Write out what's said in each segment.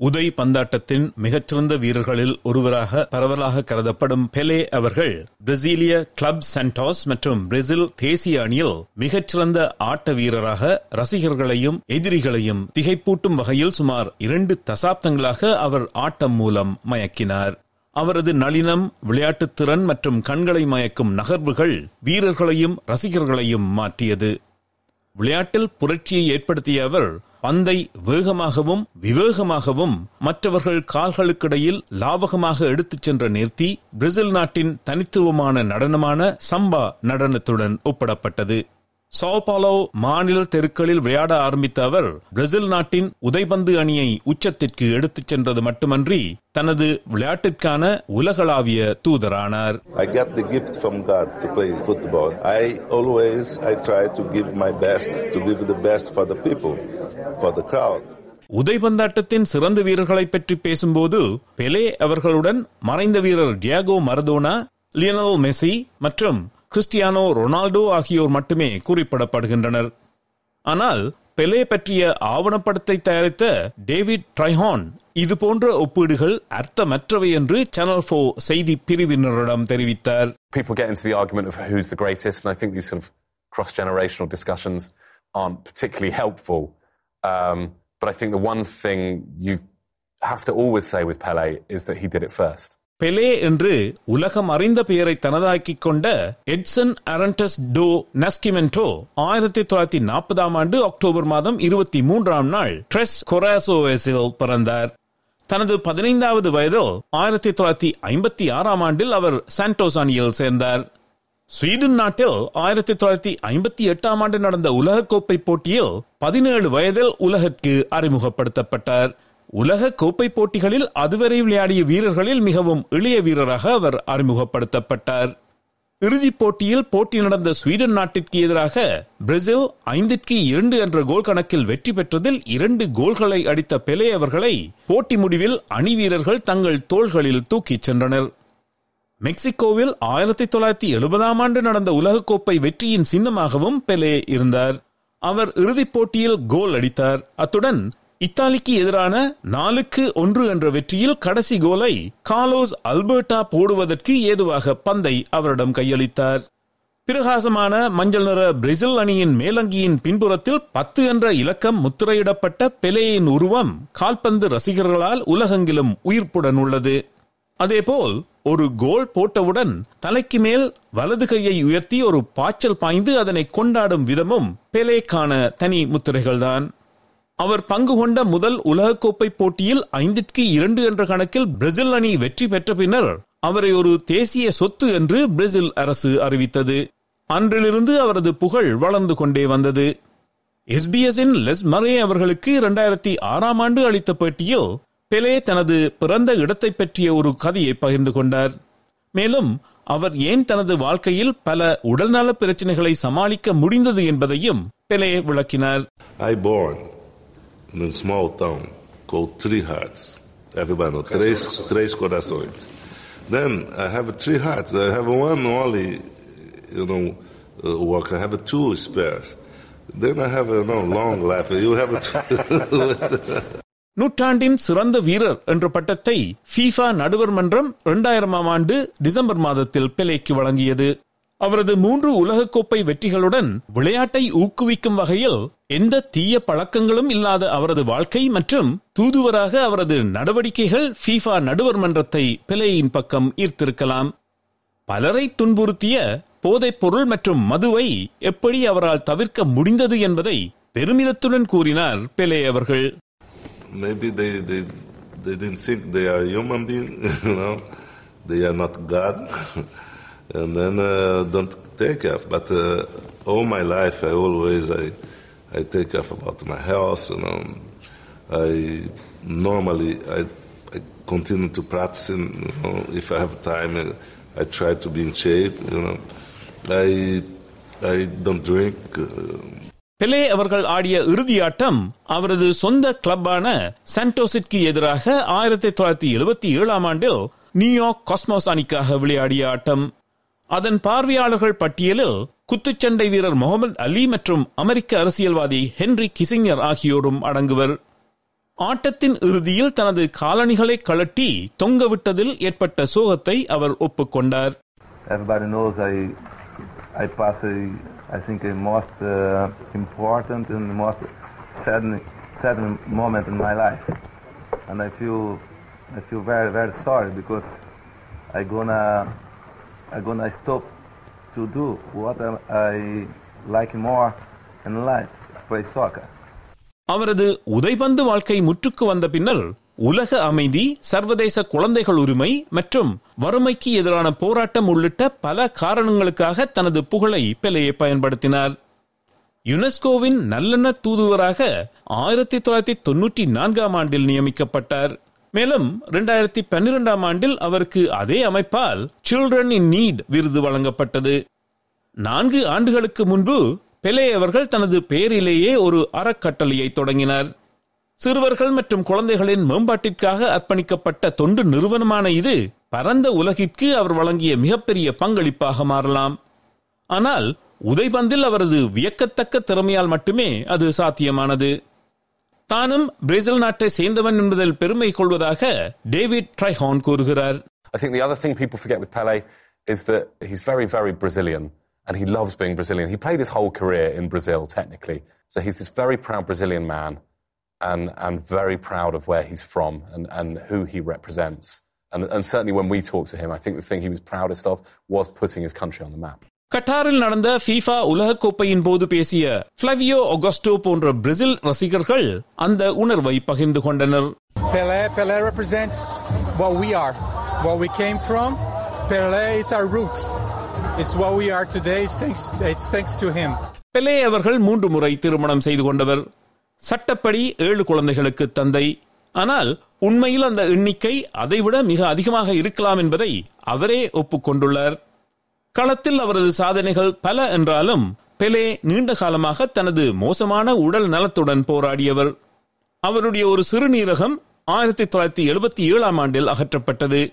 உதை பந்தாட்டத்தின் மிகச்சிறந்த வீரர்களில் ஒருவராக பரவலாக கருதப்படும் பெலே அவர்கள் பிரேசிலிய கிளப் சென்டாஸ் மற்றும் பிரேசில் தேசிய அணியில் மிகச்சிறந்த ஆட்ட வீரராக ரசிகர்களையும் எதிரிகளையும் திகைப்பூட்டும் வகையில் சுமார் இரண்டு தசாப்தங்களாக அவர் ஆட்டம் மூலம் மயக்கினார். அவரது நளினம் விளையாட்டுத் திறன் மற்றும் கண்களை மயக்கும் நகர்வுகள் வீரர்களையும் ரசிகர்களையும் மாற்றியது. விளையாட்டில் புரட்சியை ஏற்படுத்திய அவர் பந்தை வேகமாகவும் விவேகமாகவும் மற்றவர்கள் கால்களுக்கிடையில் லாவகமாக எடுத்துச் சென்ற நிறுத்தி பிரேசில் நாட்டின் தனித்துவமான நடனமான சம்பா நடனத்துடன் ஒப்பிடப்பட்டது. சோபாலோ மாநில தெருக்களில் விளையாட ஆரம்பித்த அவர் பிரேசில் நாட்டின் உதைபந்து அணியை உச்சத்திற்கு எடுத்துச் சென்றது மட்டுமன்றி தனது விளையாட்டிற்கான உலகளாவிய தூதரானார் I got the gift from God to play football. I always I try to give my best, to give the best for the people, for the crowd. உதைபந்தாட்டத்தின் சிறந்த வீரர்களை பற்றி பேசும்போது பெலே அவர்களுடன் மறைந்த வீரர் டியாகோ மரதோனா லியனல் மெஸ்ஸி மற்றும் Cristiano Ronaldo ஆகியோர் மட்டுமே குறிப்பிடப்படுகின்றனர் ஆனால் பெலே பற்றிய ஆவணப்படத்தை தயாரித்த டேவிட் ட்ரைஹான் இது போன்ற ஒப்பீடுகள் அர்த்தமற்றவை என்று சேனல் ஃபோ செய்தி பிரிவினரிடம் தெரிவித்தார் people get into the argument of who's the greatest, and I think these sort of cross generational discussions aren't particularly helpful. Um, but I think the one thing you have to always say with Pele is that he did it first. பெலே என்று உலகம் அறிந்த பெயரை தனதாக்கிக் கொண்ட எட்சன் அரண்டஸ் to நஸ்கிமெண்டோ ஆயிரத்தி தொள்ளாயிரத்தி நாற்பதாம் ஆண்டு October மாதம் இருபத்தி மூன்றாம் நாள் ட்ரெஸ் கொராசோவேஸில் பிறந்தார். தனது பதினைந்தாவது வயதில் ஆயிரத்தி தொள்ளாயிரத்தி ஐம்பத்தி ஆறாம் ஆண்டில் அவர் சான்டோசானியில் சேர்ந்தார். ஸ்வீடன் நாட்டில் ஆயிரத்தி தொள்ளாயிரத்தி ஐம்பத்தி எட்டாம் ஆண்டு நடந்த உலகக்கோப்பை போட்டியில் பதினேழு வயதில் உலகிற்கு அறிமுகப்படுத்தப்பட்டார். உலக கோப்பை போட்டிகளில் அதுவரை விளையாடிய வீரர்களில் மிகவும் இளைய வீரராக அவர் அறிமுகப்படுத்தப்பட்டார். இறுதிப் போட்டியில் போட்டி நடந்த ஸ்வீடன் நாட்டிற்கு எதிராக பிரேசில் ஐந்திற்கு இரண்டு என்ற கோல் கணக்கில் வெற்றி பெற்றதில் இரண்டு கோல்களை அடித்த பெலே அவர்களை போட்டி முடிவில் அணி வீரர்கள் தங்கள் தோள்களில் தூக்கிச் சென்றனர். மெக்சிகோவில் ஆயிரத்தி தொள்ளாயிரத்தி எழுபதாம் ஆண்டு நடந்த உலகக்கோப்பை வெற்றியின் சின்னமாகவும் பெலே இருந்தார். அவர் இறுதிப் போட்டியில் கோல் அடித்தார். அத்துடன் இத்தாலிக்கு எதிரான நாலுக்கு ஒன்று என்ற வெற்றியில் கடைசி கோலை காலோஸ் அல்பர்டா போடுவதற்கு ஏதுவாக பந்தை அவரிடம் கையளித்தார். பிரகாசமான மஞ்சள் நிற பிரேசில் அணியின் மேலங்கியின் பின்புறத்தில் பத்து என்ற இலக்கம் முத்திரையிடப்பட்ட பெலேயின் உருவம் கால்பந்து ரசிகர்களால் உலகெங்கிலும் உயிர்ப்புடன் உள்ளது. அதேபோல் ஒரு கோல் போட்டவுடன் தலைக்கு மேல் வலது கையை உயர்த்தி ஒரு பாய்ச்சல் பாய்ந்து அதனை கொண்டாடும் விதமும் பெலேக்கான தனி முத்திரைகள்தான். அவர் பங்கு கொண்ட முதல் உலகக்கோப்பை போட்டியில் ஐந்திற்கு இரண்டு என்ற கணக்கில் பிரேசில் அணி வெற்றி பெற்ற பின்னர் அவரை ஒரு தேசிய சொத்து என்று பிரேசில் அரசு அறிவித்தது. அன்றிலிருந்து அவரது புகழ் வளர்ந்து கொண்டே வந்தது. எஸ்பிஎஸ்இன் லெஸ் மரே அவர்களுக்கு இரண்டாயிரத்தி ஆறாம் ஆண்டு அளித்த பேட்டியில் பெலே தனது பிறந்த இடத்தை பற்றிய ஒரு கதையை பகிர்ந்து கொண்டார். மேலும் அவர் ஏன் தனது வாழ்க்கையில் பல உடல்நல பிரச்சனைகளை சமாளிக்க முடிந்தது என்பதையும் பெலே விளக்கினார். I born in a small town called Three Hearts. Everybody knows Três, Três Corações. Then I have three hearts. I have one only, you know, uh, work. I have two spares. Then I have a no, long life. You have a நூற்றாண்டின் சிறந்த வீரர் என்ற பட்டத்தை FIFA நடுவர் மன்றம் இரண்டாயிரமாம் ஆண்டு December மாதத்தில் பெலேக்கு வழங்கியது அவரது மூன்று உலகக்கோப்பை வெற்றிகளுடன் விளையாட்டை ஊக்குவிக்கும் வகையில் எந்த தீய பழக்கங்களும் இல்லாத அவரது வாழ்க்கை மற்றும் தூதுவராக அவரது நடவடிக்கைகள் ஃபீஃபா நடுவர் மன்றத்தை பெலேயின் பக்கம் ஈர்த்திருக்கலாம். பலரை துன்புறுத்திய போதைப் பொருள் மற்றும் மதுவை எப்படி அவரால் தவிர்க்க முடிந்தது என்பதை பெருமிதத்துடன் கூறினார் பெலே அவர்கள். Maybe they, they they didn't think they are human you know, they are not God, and then uh, don't take care. But uh, all my life, I always I I take care about my health. You know, I normally I, I continue to practice. You know, if I have time, I, I try to be in shape. You know, I I don't drink. Uh, பெலே அவர்கள் ஆடிய இறுதியாட்டம் அவரது சொந்த கிளப்பான சாண்டோஸிற்கு எதிராக ஆயிரத்தி தொள்ளாயிரத்தி எழுபத்தி ஏழாம் ஆண்டில் நியூயார்க் காஸ்மோஸ் அணிக்காக விளையாடிய ஆட்டம் அதன் பார்வையாளர்கள் பட்டியலில் குத்துச்சண்டை வீரர் முகமது அலி மற்றும் அமெரிக்க அரசியல்வாதி ஹென்ரி கிசிங்கர் ஆகியோரும் அடங்குவர் ஆட்டத்தின் இறுதியில் தனது காலணிகளை கழட்டி தொங்கவிட்டதில் ஏற்பட்ட சோகத்தை அவர் ஒப்புக்கொண்டார் Everybody knows I, I pass a, I think a most uh, important and most saddening, saddening moment in my life, and I feel, I feel very, very sorry because I gonna, I'm gonna stop to do what I, I like more in life, play soccer. அவரது உதைபந்து வாழ்க்கை முற்றுக்கு வந்த பின்னர் உலக அமைதி சர்வதேச குழந்தைகள் உரிமை மற்றும் வறுமைக்கு எதிரான போராட்டம் உள்ளிட்ட பல காரணங்களுக்காக தனது புகழை பெலையை பயன்படுத்தினார் யுனெஸ்கோவின் நல்லெண்ண தூதுவராக ஆயிரத்தி தொள்ளாயிரத்தி தொன்னூற்றி நான்காம் ஆண்டில் நியமிக்கப்பட்டார் மேலும் இரண்டாயிரத்தி பன்னிரெண்டாம் ஆண்டில் அவருக்கு அதே அமைப்பால் சில்ட்ரன் இன் நீட் விருது வழங்கப்பட்டது. நான்கு ஆண்டுகளுக்கு முன்பு பெலே அவர்கள் தனது பெயரிலேயே ஒரு அறக்கட்டளையை தொடங்கினார். சிறுவர்கள் மற்றும் குழந்தைகளின் மேம்பாட்டிற்காக அர்ப்பணிக்கப்பட்ட தொண்டு நிறுவனமான இது பரந்த உலகிற்கு அவர் வழங்கிய மிகப்பெரிய பங்களிப்பாக மாறலாம். ஆனால் உதைபந்தில் அவரது வியக்கத்தக்க திறமையால் மட்டுமே அது சாத்தியமானது. தானும் பிரேசில் நாட்டை சேர்ந்தவன் என்பதில் பெருமை கொள்வதாக டேவிட் ட்ரைஹான் கூறுகிறார் I think the other thing people forget with Pele is that he's very, very Brazilian and he loves being Brazilian. He played his whole career in Brazil, technically. So he's this very proud Brazilian man and, and very proud of where he's from and, and who he represents. And, and certainly when we talk to him, I think the thing he was proudest of was putting his country on the map. கட்டாரில் நடந்த FIFA உலகக்கோப்பையின் போது பேசிய பிளவியோ ஒகஸ்டோ போன்ற Brazil ரசிகர்கள் அந்த உணர்வை பகிர்ந்து கொண்டனர் Pelé, Pelé represents what we are, what we came from. Pelé is our roots. It's what we are today. It's thanks, it's thanks to him. பெலே அவர்கள் மூன்று முறை திருமணம் செய்து கொண்டவர் சட்டப்படி ஏழு குழந்தைகளுக்கு தந்தை ஆனால் உண்மையில் அந்த எண்ணிக்கை அதைவிட மிக அதிகமாக இருக்கலாம் என்பதை அவரே ஒப்புக்கொண்டுள்ளார் களத்தில் அவரது சாதனைகள் பல என்றாலும் பெலே நீண்ட காலமாக தனது மோசமான உடல் நலத்துடன் போராடியவர். அவருடைய ஒரு சிறுநீரகம் ஆயிரத்தி தொள்ளாயிரத்தி எழுபத்தி ஏழாம் ஆண்டில் அகற்றப்பட்டது.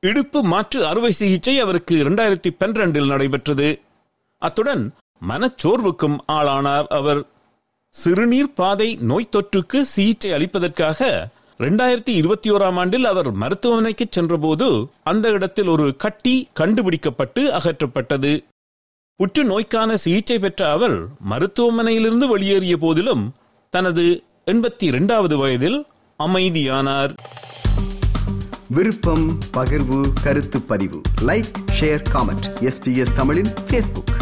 இடுப்பு மாற்று அறுவை சிகிச்சை அவருக்கு இரண்டாயிரத்தி பன்னிரண்டில் நடைபெற்றது. அத்துடன் மனச்சோர்வுக்கும் ஆளானார் அவர். சிறுநீர் பாதை நோய் தொற்றுக்கு சிகிச்சை அளிப்பதற்காக ரெண்டாயிரத்தி இருபத்தி ஓராம் ஆண்டில் அவர் மருத்துவமனைக்கு சென்றபோது அந்த இடத்தில் ஒரு கட்டி கண்டுபிடிக்கப்பட்டு அகற்றப்பட்டது. புற்றுநோய்க்கான சிகிச்சை பெற்ற அவர் மருத்துவமனையிலிருந்து வெளியேறிய போதிலும் தனது எண்பத்தி இரண்டாவது வயதில் அமைதியானார். விருப்பம் பகிர்வு கருத்து பதிவு. லைக் ஷேர் காமெண்ட் எஸ்பிஎஸ் தமிழின் ஃபேஸ்புக்